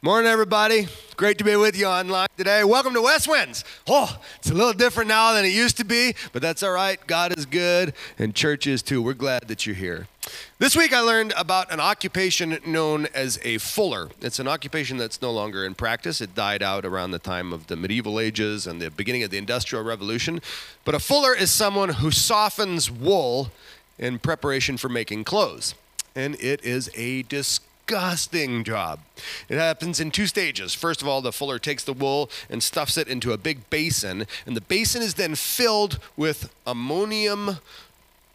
Morning, everybody. Great to be with you online today. Welcome to Westwinds. Oh, it's a little different now than it used to be, but that's all right. God is good, and church is too. We're glad that you're here. This week, I learned about an occupation known as a fuller. It's an occupation that's no longer in practice. It died out around the time of the medieval ages and the beginning of the Industrial Revolution. But a fuller is someone who softens wool in preparation for making clothes. And it is a disgusting disgusting job. It happens in two stages. First of all, the fuller takes the wool and stuffs it into a big basin, and the basin is then filled with ammonium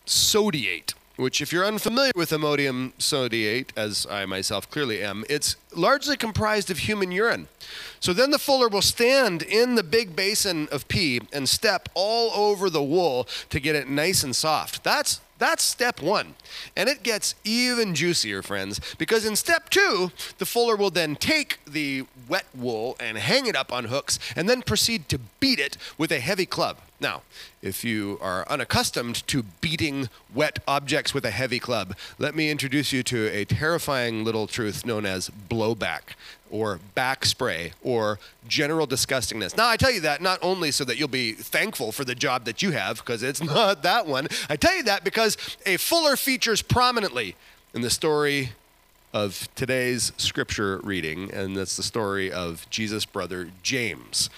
sodiate. Which, if you're unfamiliar with ammonium sodiate, as I myself clearly am, it's largely comprised of human urine. So then the fuller will stand in the big basin of pee and step all over the wool to get it nice and soft. That's that's step one. And it gets even juicier, friends, because in step two, the fuller will then take the wet wool and hang it up on hooks and then proceed to beat it with a heavy club. Now, if you are unaccustomed to beating wet objects with a heavy club, let me introduce you to a terrifying little truth known as blowback or back spray or general disgustingness. Now, I tell you that not only so that you'll be thankful for the job that you have, because it's not that one. I tell you that because a fuller features prominently in the story of today's scripture reading, and that's the story of Jesus' brother James.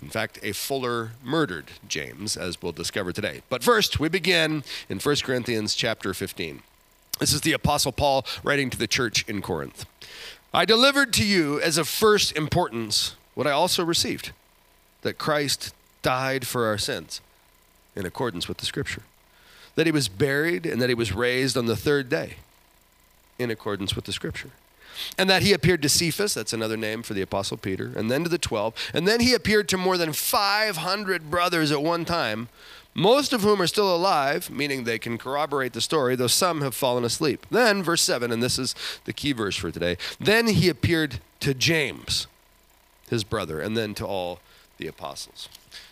In fact, a fuller murdered James, as we'll discover today. But first, we begin in 1 Corinthians chapter 15. This is the Apostle Paul writing to the church in Corinth. I delivered to you as of first importance what I also received that Christ died for our sins in accordance with the Scripture, that he was buried, and that he was raised on the third day in accordance with the Scripture and that he appeared to Cephas, that's another name for the Apostle Peter, and then to the 12, and then he appeared to more than 500 brothers at one time, most of whom are still alive, meaning they can corroborate the story, though some have fallen asleep. Then, verse 7, and this is the key verse for today, then he appeared to James, his brother, and then to all the apostles.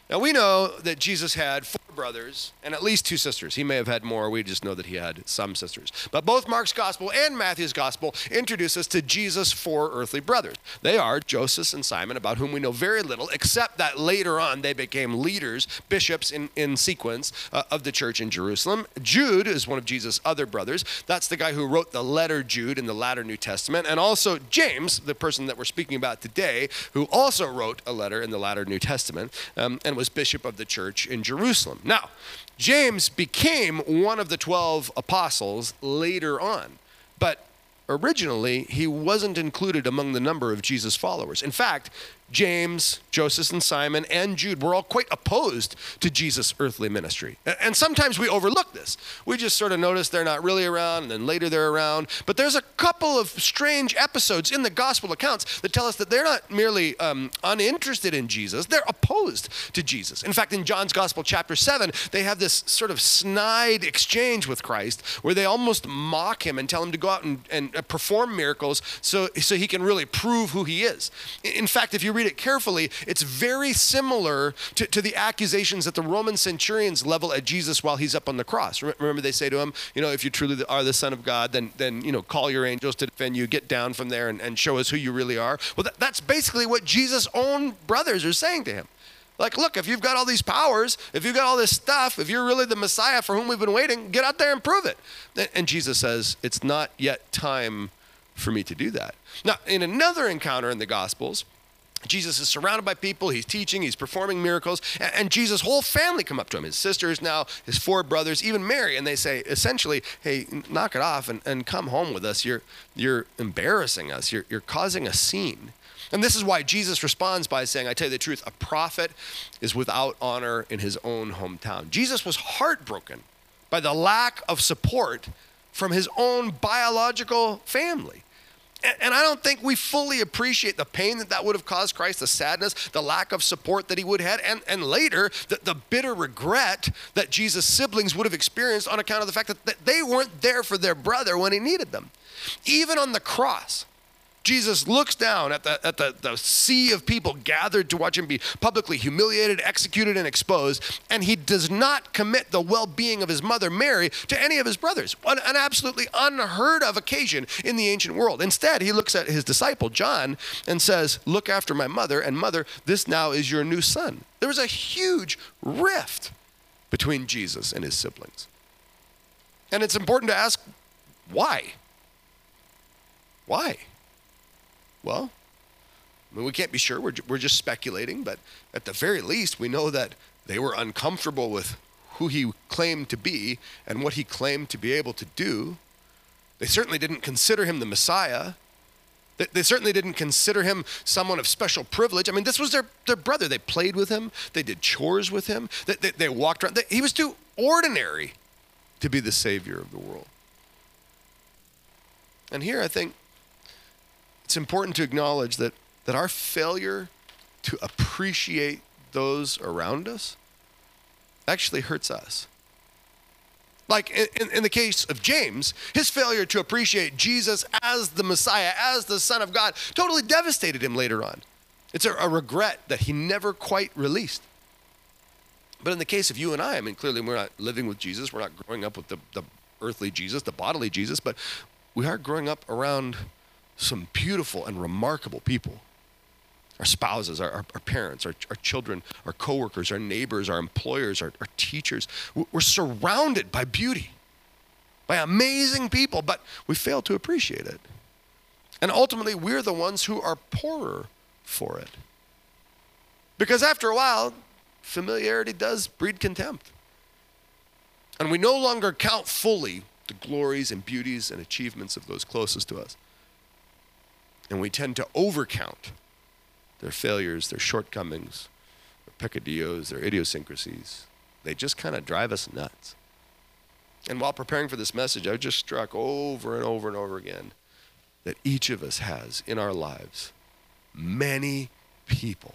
Now we know that Jesus had four brothers and at least two sisters. He may have had more. We just know that he had some sisters. But both Mark's gospel and Matthew's gospel introduce us to Jesus' four earthly brothers. They are Joseph and Simon, about whom we know very little, except that later on they became leaders, bishops in, in sequence uh, of the church in Jerusalem. Jude is one of Jesus' other brothers. That's the guy who wrote the letter Jude in the latter New Testament. And also James, the person that we're speaking about today, who also wrote a letter in the latter New Testament. Um, and was bishop of the church in Jerusalem. Now, James became one of the 12 apostles later on, but originally he wasn't included among the number of Jesus' followers. In fact, James, Joseph, and Simon, and Jude were all quite opposed to Jesus' earthly ministry. And sometimes we overlook this. We just sort of notice they're not really around, and then later they're around. But there's a couple of strange episodes in the gospel accounts that tell us that they're not merely um, uninterested in Jesus, they're opposed to Jesus. In fact, in John's gospel, chapter 7, they have this sort of snide exchange with Christ where they almost mock him and tell him to go out and, and uh, perform miracles so, so he can really prove who he is. In fact, if you read it carefully, it's very similar to, to the accusations that the Roman centurions level at Jesus while he's up on the cross. Remember, they say to him, you know, if you truly are the Son of God, then, then you know, call your angels to defend you, get down from there and, and show us who you really are. Well, that, that's basically what Jesus' own brothers are saying to him. Like, look, if you've got all these powers, if you've got all this stuff, if you're really the Messiah for whom we've been waiting, get out there and prove it. And Jesus says, it's not yet time for me to do that. Now, in another encounter in the Gospels, Jesus is surrounded by people. He's teaching. He's performing miracles. And, Jesus' whole family come up to him. His sisters now, his four brothers, even Mary. And they say, essentially, hey, knock it off and, and come home with us. You're, you're embarrassing us. You're, you're causing a scene. And this is why Jesus responds by saying, I tell you the truth, a prophet is without honor in his own hometown. Jesus was heartbroken by the lack of support from his own biological family. And I don't think we fully appreciate the pain that that would have caused Christ, the sadness, the lack of support that he would have had, and, and later, the, the bitter regret that Jesus' siblings would have experienced on account of the fact that, that they weren't there for their brother when he needed them. Even on the cross, Jesus looks down at, the, at the, the sea of people gathered to watch him be publicly humiliated, executed, and exposed, and he does not commit the well being of his mother Mary to any of his brothers. An, an absolutely unheard of occasion in the ancient world. Instead, he looks at his disciple, John, and says, Look after my mother, and mother, this now is your new son. There was a huge rift between Jesus and his siblings. And it's important to ask why? Why? Well, I mean, we can't be sure. We're, we're just speculating, but at the very least, we know that they were uncomfortable with who he claimed to be and what he claimed to be able to do. They certainly didn't consider him the Messiah. They, they certainly didn't consider him someone of special privilege. I mean, this was their, their brother. They played with him, they did chores with him, they, they, they walked around. He was too ordinary to be the Savior of the world. And here I think it's important to acknowledge that, that our failure to appreciate those around us actually hurts us. Like in, in, the case of James, his failure to appreciate Jesus as the Messiah, as the Son of God, totally devastated him later on. It's a, a regret that he never quite released. But in the case of you and I, I mean, clearly we're not living with Jesus. We're not growing up with the, the earthly Jesus, the bodily Jesus, but we are growing up around some beautiful and remarkable people. Our spouses, our, our, parents, our, our children, our coworkers, our neighbors, our employers, our, our teachers. We're surrounded by beauty, by amazing people, but we fail to appreciate it. And ultimately, we're the ones who are poorer for it. Because after a while, familiarity does breed contempt. And we no longer count fully the glories and beauties and achievements of those closest to us. And we tend to overcount their failures, their shortcomings, their peccadillos, their idiosyncrasies. They just kind of drive us nuts. And while preparing for this message, I just struck over and over and over again that each of us has in our lives many people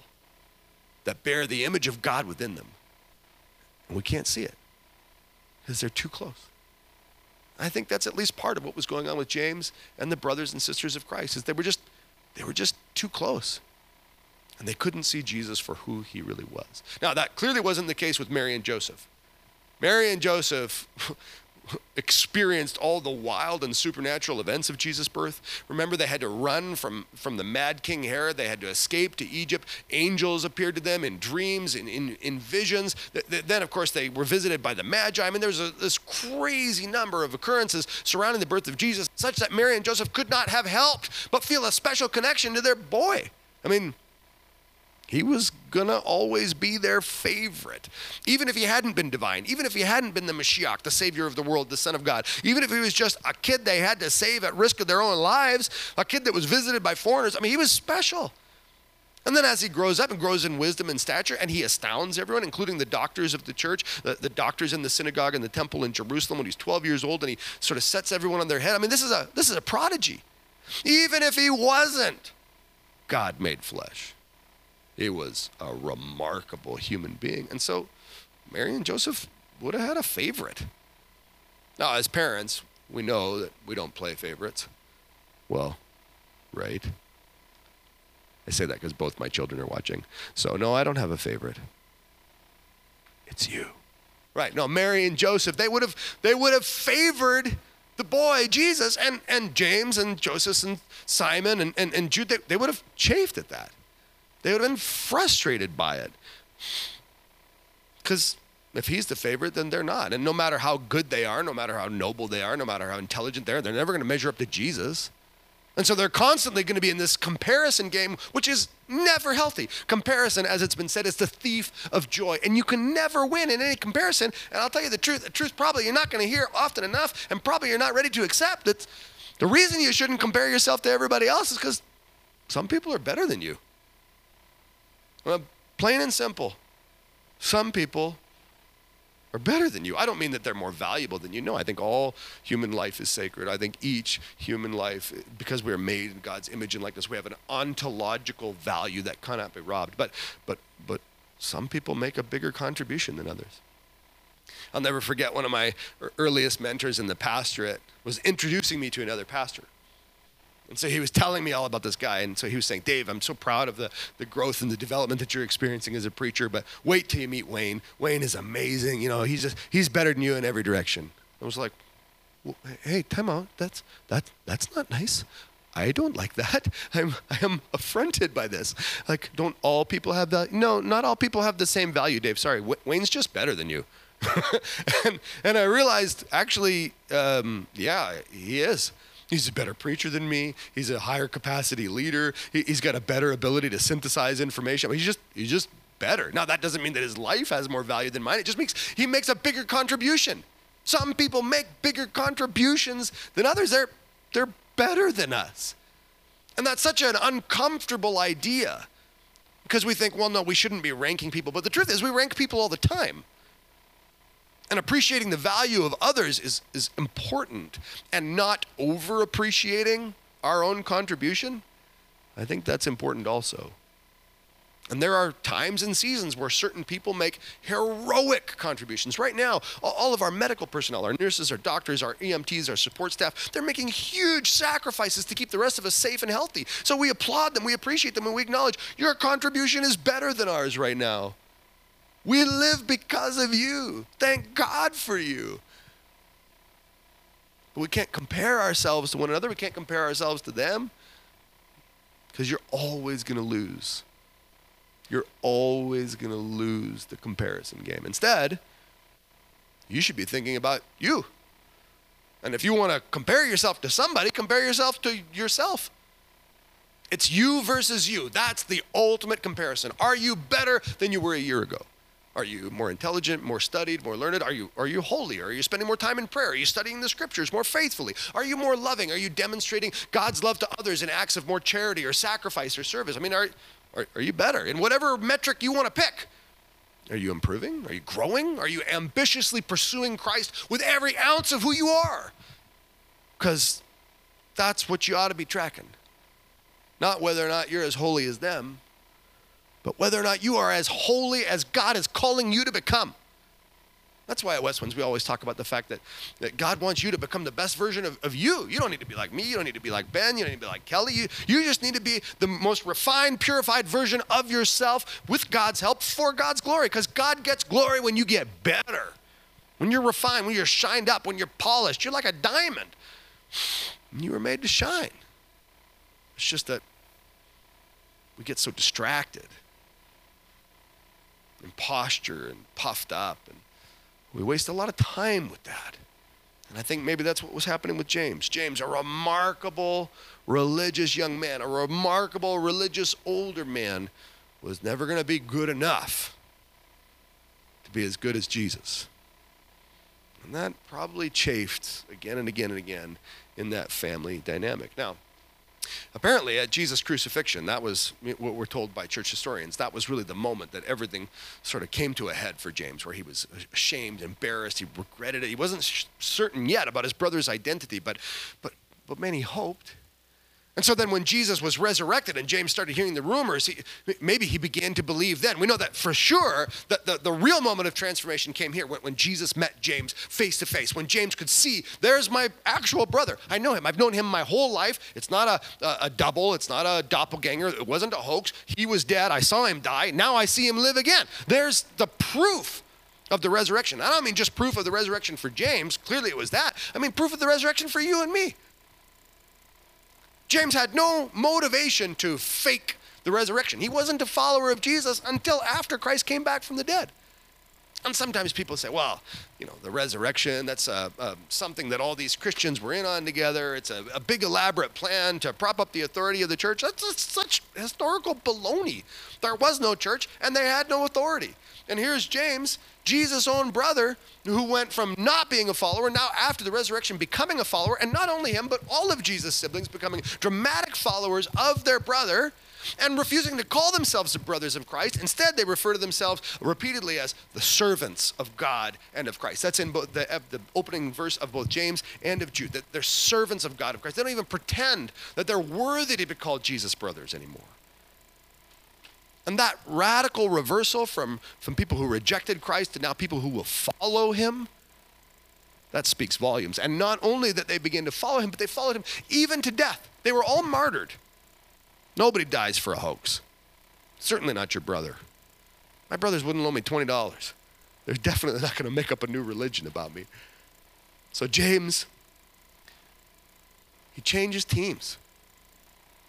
that bear the image of God within them. And we can't see it because they're too close. I think that's at least part of what was going on with James and the brothers and sisters of Christ is they were just they were just too close. And they couldn't see Jesus for who he really was. Now, that clearly wasn't the case with Mary and Joseph. Mary and Joseph experienced all the wild and supernatural events of Jesus' birth. Remember, they had to run from, from the mad King Herod. They had to escape to Egypt. Angels appeared to them in dreams, in, in, in visions. Then, of course, they were visited by the Magi. I mean, there's a, this crazy number of occurrences surrounding the birth of Jesus, such that Mary and Joseph could not have helped but feel a special connection to their boy. I mean, he was going to always be their favorite. Even if he hadn't been divine, even if he hadn't been the Mashiach, the Savior of the world, the Son of God, even if he was just a kid they had to save at risk of their own lives, a kid that was visited by foreigners, I mean, he was special. And then as he grows up and grows in wisdom and stature, and he astounds everyone, including the doctors of the church, the, the doctors in the synagogue and the temple in Jerusalem when he's 12 years old, and he sort of sets everyone on their head. I mean, this is a, this is a prodigy. Even if he wasn't, God made flesh. He was a remarkable human being. And so Mary and Joseph would have had a favorite. Now, as parents, we know that we don't play favorites. Well, right? I say that because both my children are watching. So, no, I don't have a favorite. It's you. Right. No, Mary and Joseph, they would have they would have favored the boy, Jesus, and, and James and Joseph and Simon and, and, and Jude, they, they would have chafed at that. They would have been frustrated by it. Because if he's the favorite, then they're not. And no matter how good they are, no matter how noble they are, no matter how intelligent they are, they're never going to measure up to Jesus. And so they're constantly going to be in this comparison game, which is never healthy. Comparison, as it's been said, is the thief of joy. And you can never win in any comparison. And I'll tell you the truth the truth probably you're not going to hear often enough, and probably you're not ready to accept that the reason you shouldn't compare yourself to everybody else is because some people are better than you. Well, plain and simple. Some people are better than you. I don't mean that they're more valuable than you. No, I think all human life is sacred. I think each human life, because we are made in God's image and likeness, we have an ontological value that cannot be robbed. But, but, but some people make a bigger contribution than others. I'll never forget one of my earliest mentors in the pastorate was introducing me to another pastor. And so he was telling me all about this guy. And so he was saying, Dave, I'm so proud of the, the growth and the development that you're experiencing as a preacher, but wait till you meet Wayne. Wayne is amazing. You know, he's just, he's better than you in every direction. I was like, well, hey, time out. That's, that, that's not nice. I don't like that. I'm, I am affronted by this. Like, don't all people have that? No, not all people have the same value, Dave. Sorry, Wayne's just better than you. and, and I realized, actually, um, yeah, he is. He's a better preacher than me. He's a higher capacity leader. He, has got a better ability to synthesize information. He's just he's just better. Now that doesn't mean that his life has more value than mine. It just makes he makes a bigger contribution. Some people make bigger contributions than others. They're they're better than us. And that's such an uncomfortable idea because we think, well, no, we shouldn't be ranking people. But the truth is, we rank people all the time. And appreciating the value of others is, is important. And not over appreciating our own contribution, I think that's important also. And there are times and seasons where certain people make heroic contributions. Right now, all of our medical personnel, our nurses, our doctors, our EMTs, our support staff, they're making huge sacrifices to keep the rest of us safe and healthy. So we applaud them, we appreciate them, and we acknowledge your contribution is better than ours right now. We live because of you. Thank God for you. But we can't compare ourselves to one another. We can't compare ourselves to them because you're always going to lose. You're always going to lose the comparison game. Instead, you should be thinking about you. And if you want to compare yourself to somebody, compare yourself to yourself. It's you versus you. That's the ultimate comparison. Are you better than you were a year ago? Are you more intelligent, more studied, more learned? Are you, are you holier? Are you spending more time in prayer? Are you studying the scriptures more faithfully? Are you more loving? Are you demonstrating God's love to others in acts of more charity or sacrifice or service? I mean, are, are, are you better? In whatever metric you want to pick. Are you improving? Are you growing? Are you ambitiously pursuing Christ with every ounce of who you are? Because that's what you ought to be tracking. Not whether or not you're as holy as them, but whether or not you are as holy as God is calling you to become. That's why at Westwinds we always talk about the fact that, that God wants you to become the best version of, of you. You don't need to be like me. You don't need to be like Ben. You don't need to be like Kelly. You, you just need to be the most refined, purified version of yourself with God's help for God's glory. Because God gets glory when you get better. When you're refined, when you're shined up, when you're polished. You're like a diamond. You were made to shine. It's just that we get so distracted and posture and puffed up. And we waste a lot of time with that. And I think maybe that's what was happening with James. James, a remarkable religious young man, a remarkable religious older man, was never going to be good enough to be as good as Jesus. And that probably chafed again and again and again in that family dynamic. Now, Apparently, at Jesus' crucifixion, that was what we're told by church historians, that was really the moment that everything sort of came to a head for James, where he was ashamed, embarrassed, he regretted it. He wasn't certain yet about his brother's identity, but, but, but man, he hoped. And so then when Jesus was resurrected and James started hearing the rumors, he, maybe he began to believe then. We know that for sure that the, the real moment of transformation came here when, when Jesus met James face to face, when James could see, there's my actual brother. I know him. I've known him my whole life. It's not a, a, a double. It's not a doppelganger. It wasn't a hoax. He was dead. I saw him die. Now I see him live again. There's the proof of the resurrection. I don't mean just proof of the resurrection for James. Clearly it was that. I mean proof of the resurrection for you and me. James had no motivation to fake the resurrection. He wasn't a follower of Jesus until after Christ came back from the dead. And sometimes people say, well, you know, the resurrection, that's uh, uh, something that all these Christians were in on together. It's a, a big, elaborate plan to prop up the authority of the church. That's, that's such historical baloney. There was no church, and they had no authority. And here's James, Jesus' own brother, who went from not being a follower, now after the resurrection, becoming a follower. And not only him, but all of Jesus' siblings becoming dramatic followers of their brother and refusing to call themselves the brothers of Christ. Instead, they refer to themselves repeatedly as the servants of God and of Christ. That's in both the, the opening verse of both James and of Jude, that they're servants of God of Christ. They don't even pretend that they're worthy to be called Jesus' brothers anymore. And that radical reversal from, from people who rejected Christ to now people who will follow him, That speaks volumes. And not only that they begin to follow him, but they followed him even to death. They were all martyred. Nobody dies for a hoax. Certainly not your brother. My brothers wouldn't loan me $20. They're definitely not going to make up a new religion about me. So, James, he changes teams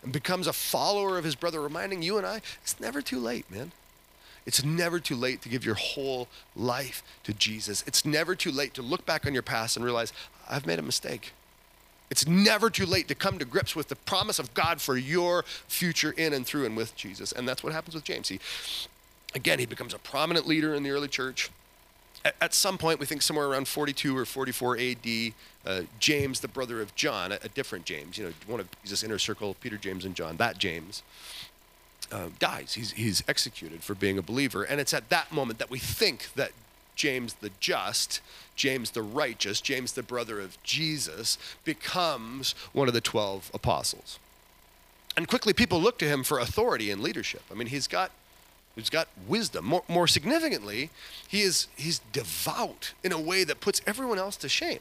and becomes a follower of his brother, reminding you and I it's never too late, man. It's never too late to give your whole life to Jesus. It's never too late to look back on your past and realize, I've made a mistake. It's never too late to come to grips with the promise of God for your future in and through and with Jesus. And that's what happens with James. He, again, he becomes a prominent leader in the early church. At, some point, we think somewhere around 42 or 44 AD, uh, James, the brother of John, a, a, different James, you know, one of Jesus' inner circle, Peter, James, and John, that James, uh, dies. He's, he's executed for being a believer. And it's at that moment that we think that James the just, James the righteous, James the brother of Jesus, becomes one of the 12 apostles. And quickly people look to him for authority and leadership. I mean, he's got he's got wisdom. More, more significantly, he is he's devout in a way that puts everyone else to shame.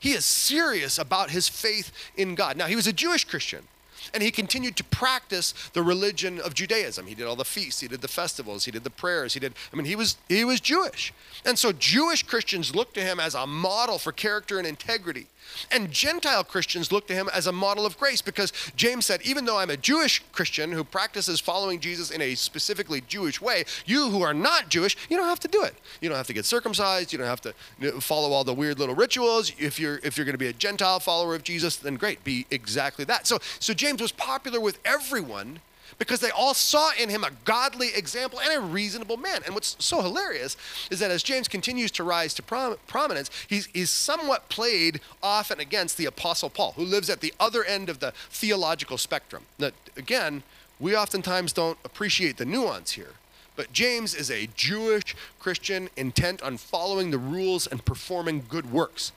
He is serious about his faith in God. Now, he was a Jewish Christian and he continued to practice the religion of Judaism. He did all the feasts, he did the festivals, he did the prayers, he did I mean he was he was Jewish. And so Jewish Christians looked to him as a model for character and integrity. And Gentile Christians look to him as a model of grace because James said, even though I'm a Jewish Christian who practices following Jesus in a specifically Jewish way, you who are not Jewish, you don't have to do it. You don't have to get circumcised. You don't have to follow all the weird little rituals. If you're if you're going to be a Gentile follower of Jesus, then great, be exactly that. So so James was popular with everyone because they all saw in him a godly example and a reasonable man. And what's so hilarious is that as James continues to rise to prom- prominence, he's, he's somewhat played off and against the Apostle Paul, who lives at the other end of the theological spectrum. Now, again, we oftentimes don't appreciate the nuance here. But James is a Jewish Christian intent on following the rules and performing good works.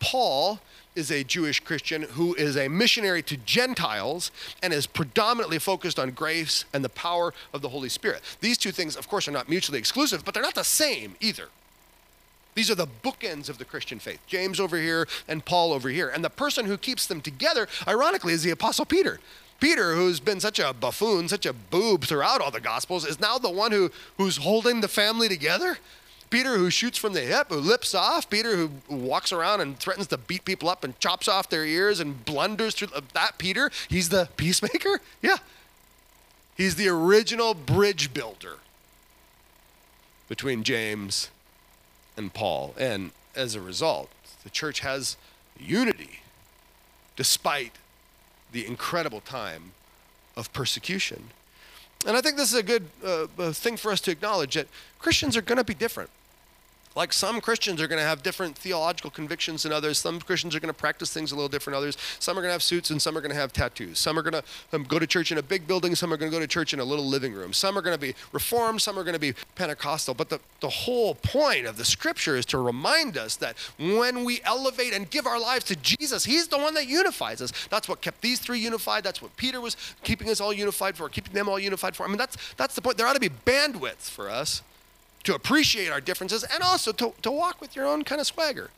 Paul is a Jewish Christian who is a missionary to Gentiles and is predominantly focused on grace and the power of the Holy Spirit. These two things, of course, are not mutually exclusive, but they're not the same either. These are the bookends of the Christian faith James over here and Paul over here. And the person who keeps them together, ironically, is the Apostle Peter. Peter, who's been such a buffoon, such a boob throughout all the Gospels, is now the one who, who's holding the family together. Peter who shoots from the hip, who lips off, Peter who walks around and threatens to beat people up and chops off their ears and blunders through that Peter, he's the peacemaker? Yeah. He's the original bridge builder between James and Paul. And as a result, the church has unity despite the incredible time of persecution. And I think this is a good uh, thing for us to acknowledge that Christians are going to be different. Like some Christians are going to have different theological convictions than others. Some Christians are going to practice things a little different than others. Some are going to have suits and some are going to have tattoos. Some are going to um, go to church in a big building. Some are going to go to church in a little living room. Some are going to be Reformed. Some are going to be Pentecostal. But the, the whole point of the scripture is to remind us that when we elevate and give our lives to Jesus, He's the one that unifies us. That's what kept these three unified. That's what Peter was keeping us all unified for, keeping them all unified for. I mean, that's, that's the point. There ought to be bandwidth for us to appreciate our differences and also to, to walk with your own kind of swagger.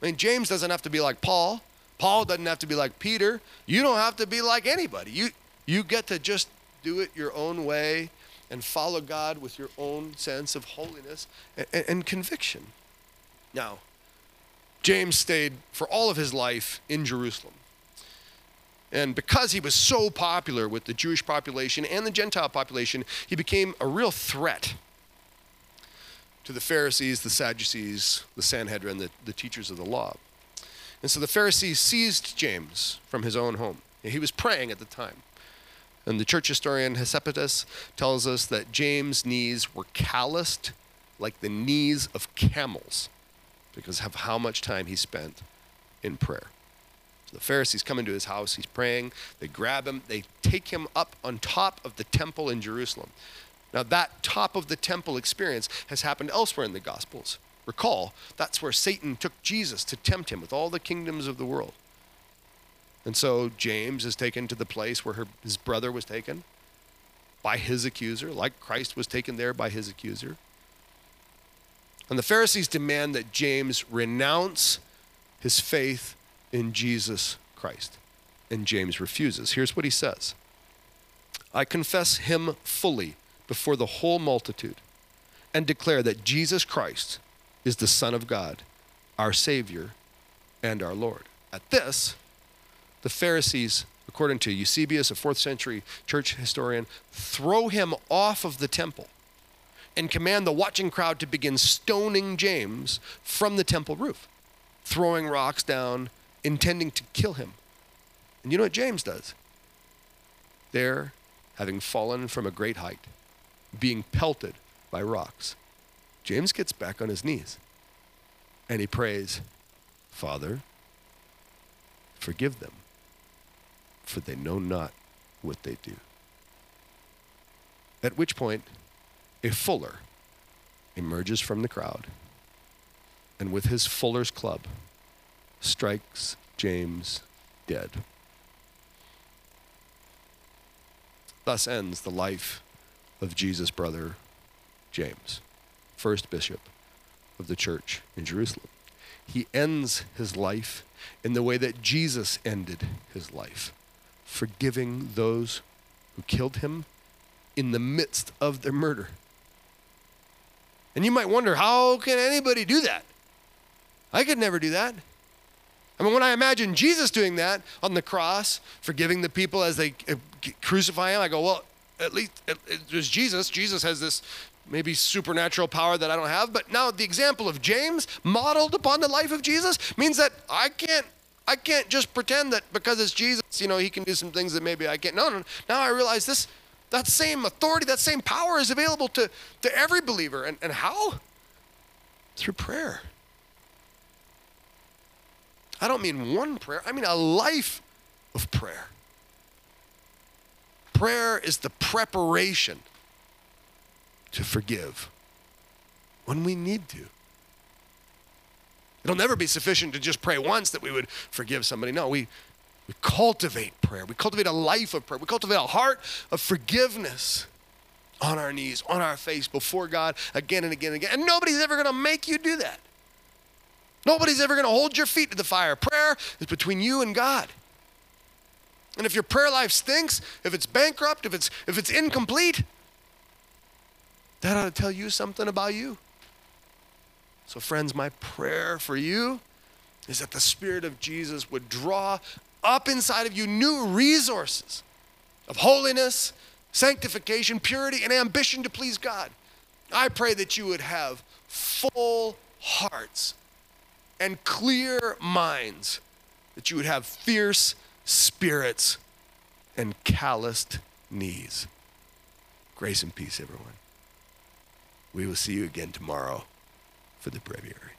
I mean, James doesn't have to be like Paul. Paul doesn't have to be like Peter. You don't have to be like anybody. You, you get to just do it your own way and follow God with your own sense of holiness and, and, and conviction. Now, James stayed for all of his life in Jerusalem. And because he was so popular with the Jewish population and the Gentile population, he became a real threat to the Pharisees, the Sadducees, the Sanhedrin, the, the teachers of the law. And so the Pharisees seized James from his own home. He was praying at the time. And the church historian Hesephatus tells us that James' knees were calloused like the knees of camels because of how much time he spent in prayer. So the Pharisees come into his house, he's praying, they grab him, they take him up on top of the temple in Jerusalem. Now, that top of the temple experience has happened elsewhere in the Gospels. Recall, that's where Satan took Jesus to tempt him with all the kingdoms of the world. And so James is taken to the place where her, his brother was taken by his accuser, like Christ was taken there by his accuser. And the Pharisees demand that James renounce his faith in Jesus Christ. And James refuses. Here's what he says I confess him fully before the whole multitude and declare that Jesus Christ is the Son of God, our Savior, and our Lord. At this, the Pharisees, according to Eusebius, a fourth century church historian, throw him off of the temple and command the watching crowd to begin stoning James from the temple roof, throwing rocks down, intending to kill him. And you know what James does? There, having fallen from a great height, being pelted by rocks, James gets back on his knees and he prays, Father, forgive them, for they know not what they do. At which point, a fuller emerges from the crowd and with his fuller's club strikes James dead. Thus ends the life of Jesus' brother James, first bishop of the church in Jerusalem. He ends his life in the way that Jesus ended his life, forgiving those who killed him in the midst of their murder. And you might wonder, how can anybody do that? I could never do that. I mean, when I imagine Jesus doing that on the cross, forgiving the people as they uh, crucify him, I go, well, at least it was Jesus. Jesus has this maybe supernatural power that I don't have. But now the example of James, modeled upon the life of Jesus, means that I can't. I can't just pretend that because it's Jesus, you know, he can do some things that maybe I can't. No, no. Now I realize this that same authority, that same power is available to, to every believer. And, and how? Through prayer. I don't mean one prayer, I mean a life of prayer. Prayer is the preparation to forgive when we need to. It'll never be sufficient to just pray once that we would forgive somebody. No, we, we cultivate prayer. We cultivate a life of prayer. We cultivate a heart of forgiveness on our knees, on our face, before God again and again and again. And nobody's ever going to make you do that. Nobody's ever going to hold your feet to the fire. Prayer is between you and God. And if your prayer life stinks, if it's bankrupt, if it's if it's incomplete, that ought to tell you something about you. So friends, my prayer for you is that the spirit of Jesus would draw up inside of you new resources of holiness, sanctification, purity, and ambition to please God. I pray that you would have full hearts and clear minds, that you would have fierce spirits and calloused knees. Grace and peace, everyone. We will see you again tomorrow for the breviary.